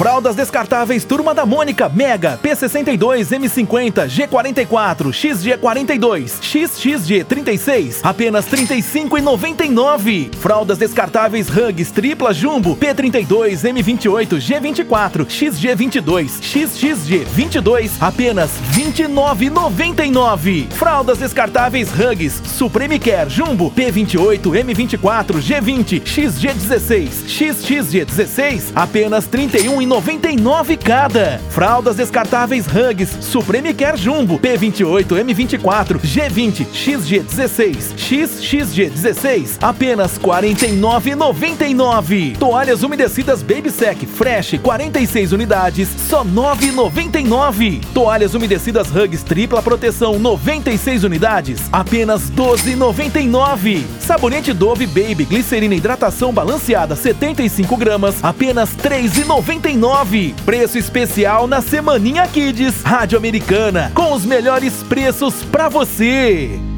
Fraldas descartáveis Turma da Mônica Mega P62 M50 G44 XG42 XXG36 apenas R$ 35,99. Fraldas descartáveis Hugs tripla Jumbo P32 M28 G24 XG22 XXG22 apenas R$ 29,99. Fraldas descartáveis Hugs Supreme Care Jumbo P28 M24 G20 XG16 XXG16 apenas R$ 31,99 99 cada. Fraldas descartáveis Hugs, Supreme Care Jumbo, P28, M24, G20, XG16, XXG16, apenas 49,99. Toalhas umedecidas Baby Sec Fresh, 46 unidades, só 9,99. Toalhas umedecidas Hugs tripla proteção, 96 unidades, apenas 12,99. Sabonete Dove Baby glicerina hidratação balanceada 75 gramas, apenas 3,99. 9. Preço especial na Semaninha Kids Rádio Americana, com os melhores preços para você.